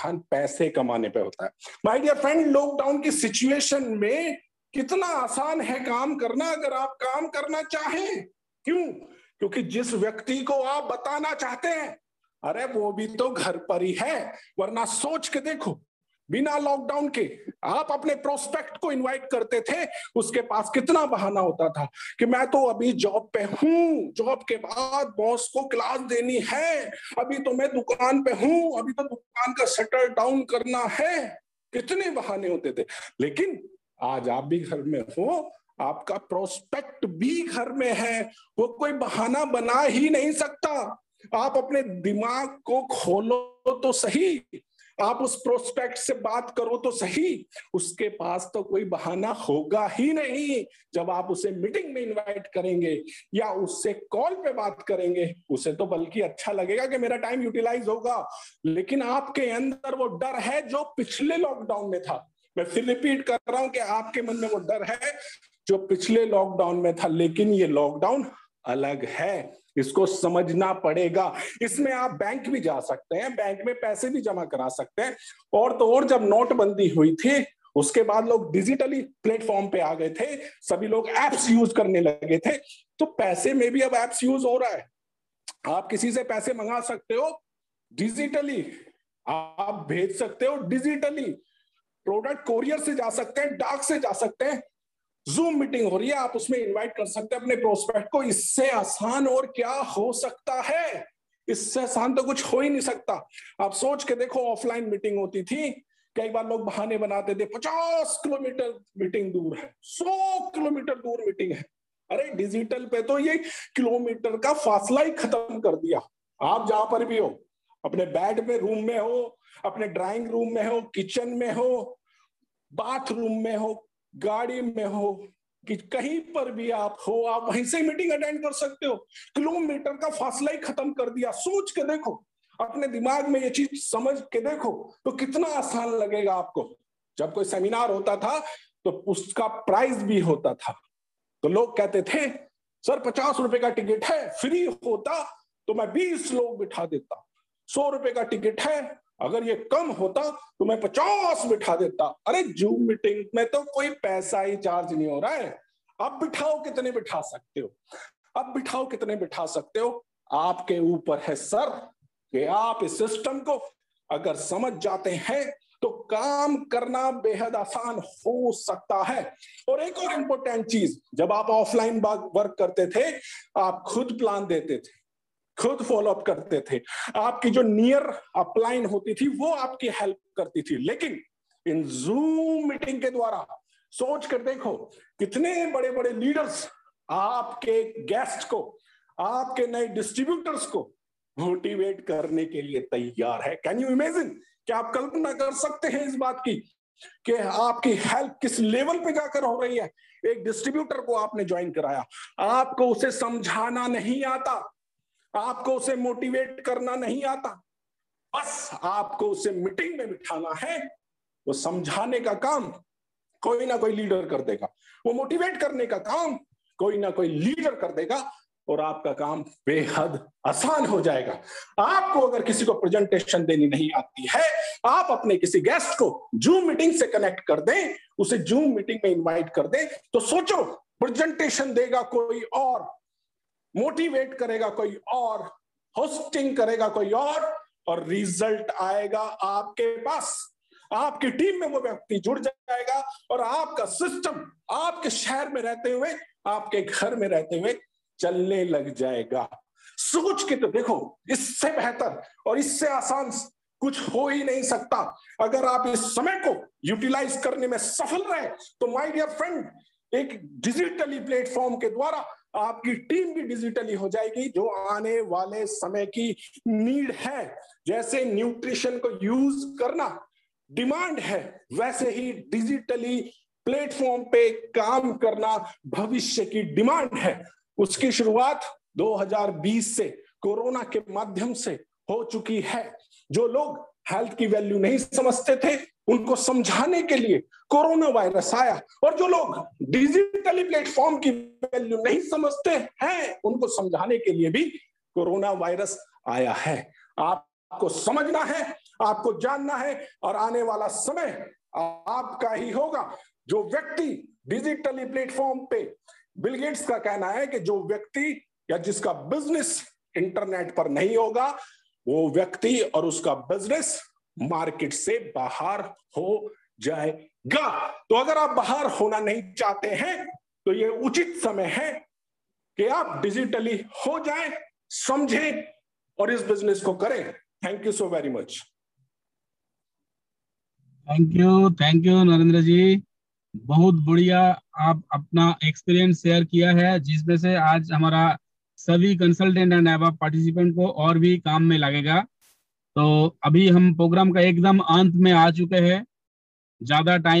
ध्यान पैसे कमाने पे होता है। माय डियर फ्रेंड लॉकडाउन की सिचुएशन में कितना आसान है काम करना, अगर आप काम करना चाहें। क्यों? क्योंकि जिस व्यक्ति को आप बताना चाहते हैं, अरे वो भी तो घर पर ही है, वरना सोच के देखो बिना लॉकडाउन के आप अपने प्रोस्पेक्ट को इनवाइट करते थे, उसके पास कितना बहाना होता था कि मैं तो अभी जॉब पे हूँ जॉब के बाद बॉस को क्लास देनी है, अभी तो मैं दुकान पे हूँ, अभी तो दुकान का शटर डाउन करना है। कितने बहाने होते थे। लेकिन आज आप भी घर में हो, आपका प्रोस्पेक्ट भी घर में है, वो कोई बहाना बना ही नहीं सकता। आप अपने दिमाग को खोलो तो सही आप उस प्रोस्पेक्ट से बात करो तो सही। उसके पास तो कोई बहाना होगा ही नहीं। जब आप उसे मीटिंग में इनवाइट करेंगे या उससे कॉल पे बात करेंगे, उसे तो बल्कि अच्छा लगेगा कि मेरा टाइम यूटिलाइज होगा। लेकिन आपके अंदर वो डर है जो पिछले लॉकडाउन में था। मैं फिर रिपीट कर रहा हूँ कि आपके मन में वो डर है जो पिछले लॉकडाउन में था। लेकिन ये लॉकडाउन अलग है। इसको समझना पड़ेगा। इसमें आप बैंक भी जा सकते हैं, बैंक में पैसे भी जमा करा सकते हैं। और तो और जब नोटबंदी हुई थी, उसके बाद लोग डिजिटली प्लेटफॉर्म पे आ गए थे। सभी लोग एप्स यूज़ करने लगे थे। तो पैसे में भी अब एप्स यूज़ हो रहा है। आप किसी से पैसे मंगा सकते हो डिजिटली आप भेज सकते हो डिजिटली प्रोडक्ट कोरियर से जा सकते हैं डाक से जा सकते हैं। जूम मीटिंग हो रही है, आप उसमें इनवाइट कर सकते हैं अपने प्रोस्पेक्ट को। इससे आसान और क्या हो सकता है? इससे आसान तो कुछ हो ही नहीं सकता। आप सोच के देखो ऑफलाइन मीटिंग होती थी, कई बार लोग बहाने बनाते थे, पचास किलोमीटर मीटिंग दूर है, सौ किलोमीटर दूर मीटिंग है। अरे डिजिटल पे तो ये किलोमीटर का फासला ही खत्म कर दिया। आप जहाँ पर भी हो, अपने बेड में रूम में हो, अपने ड्राइंग रूम में हो किचन में हो बाथरूम में हो गाड़ी में हो कि कहीं पर भी आप हो, आप वहीं से मीटिंग अटेंड कर सकते हो। किलोमीटर का फासला ही खत्म कर दिया। सोच के देखो, अपने दिमाग में ये चीज़ समझ के देखो तो कितना आसान लगेगा आपको। जब कोई सेमिनार होता था तो उसका प्राइस भी होता था। तो लोग कहते थे, सर, पचास रुपए का टिकट है, फ्री होता तो मैं बीस लोग बिठा देता। सौ रुपए का टिकट है अगर ये कम होता तो मैं पचास बिठा देता। अरे जूम मीटिंग में तो कोई पैसा ही चार्ज नहीं हो रहा है। अब बिठाओ कितने बिठा सकते हो? अब बिठाओ कितने बिठा सकते हो? आपके ऊपर है सर कि आप इस सिस्टम को अगर समझ जाते हैं तो काम करना बेहद आसान हो सकता है। और एक और इंपॉर्टेंट चीज़, जब आप ऑफलाइन वर्क करते थे, आप खुद प्लान देते थे। खुद फॉलो अप करते थे। आपकी जो नियर अपलाइन होती थी, वो आपकी हेल्प करती थी। लेकिन इन जूम मीटिंग के द्वारा सोच कर देखो, कितने बड़े बड़े लीडर्स आपके गेस्ट को, आपके नए डिस्ट्रीब्यूटर्स को मोटिवेट करने के लिए तैयार है। कैन यू इमेजिन क्या आप कल्पना कर सकते हैं इस बात की, कि आपकी हेल्प किस लेवल पे जाकर हो रही है? एक डिस्ट्रीब्यूटर को आपने ज्वाइन कराया। आपको उसे समझाना नहीं आता। आपको उसे मोटिवेट करना नहीं आता। बस आपको उसे मीटिंग में बिठाना है। वो समझाने का काम कोई ना कोई लीडर कर देगा। वो मोटिवेट करने का काम कोई ना कोई लीडर कर देगा और आपका काम बेहद आसान हो जाएगा। आपको अगर किसी को प्रेजेंटेशन देनी नहीं आती है, आप अपने किसी गेस्ट को जूम मीटिंग से कनेक्ट कर दें, उसे जूम मीटिंग में इनवाइट कर दें तो सोचो प्रेजेंटेशन देगा कोई और। मोटिवेट करेगा कोई और होस्टिंग करेगा कोई और और रिज़ल्ट आएगा आपके पास। आपकी टीम में वो व्यक्ति जुड़ जाएगा और आपका सिस्टम आपके शहर में रहते हुए, आपके घर में रहते हुए चलने लग जाएगा। सोच के तो देखो, इससे बेहतर और इससे आसान कुछ हो ही नहीं सकता। अगर आप इस समय को यूटिलाइज करने में सफल रहे तो माय डियर फ्रेंड एक डिजिटली प्लेटफॉर्म के द्वारा आपकी टीम भी डिजिटली हो जाएगी, जो आने वाले समय की नीड है। जैसे न्यूट्रिशन को यूज़ करना डिमांड है, वैसे ही डिजिटली प्लेटफॉर्म पे काम करना भविष्य की डिमांड है। उसकी शुरुआत 2020 से कोरोना के माध्यम से हो चुकी है। जो लोग हेल्थ की वैल्यू नहीं समझते थे, उनको समझाने के लिए कोरोना वायरस आया। और जो लोग डिजिटली प्लेटफॉर्म की वैल्यू नहीं समझते हैं, उनको समझाने के लिए भी कोरोना वायरस आया है। आपको समझना है, आपको जानना है, और आने वाला समय आपका ही होगा। जो व्यक्ति डिजिटली प्लेटफॉर्म पे बिलगेट्स का कहना है कि जो व्यक्ति या जिसका बिज़नेस इंटरनेट पर नहीं होगा वो व्यक्ति और उसका बिज़नेस मार्केट से बाहर हो जाएगा। तो अगर आप बाहर होना नहीं चाहते हैं तो ये उचित समय है कि आप डिजिटली हो जाए, समझें और इस बिज़नेस को करें। Thank you so very much thank you thank you Narendra ji बहुत बढ़िया आप अपना एक्सपीरियंस शेयर किया है, जिसमें से आज हमारा सभी कंसल्टेंट एंड एवा पार्टिसिपेंट को और भी काम में लगेगा। तो अभी हम प्रोग्राम का एकदम अंत में आ चुके हैं। ज़्यादा टाइम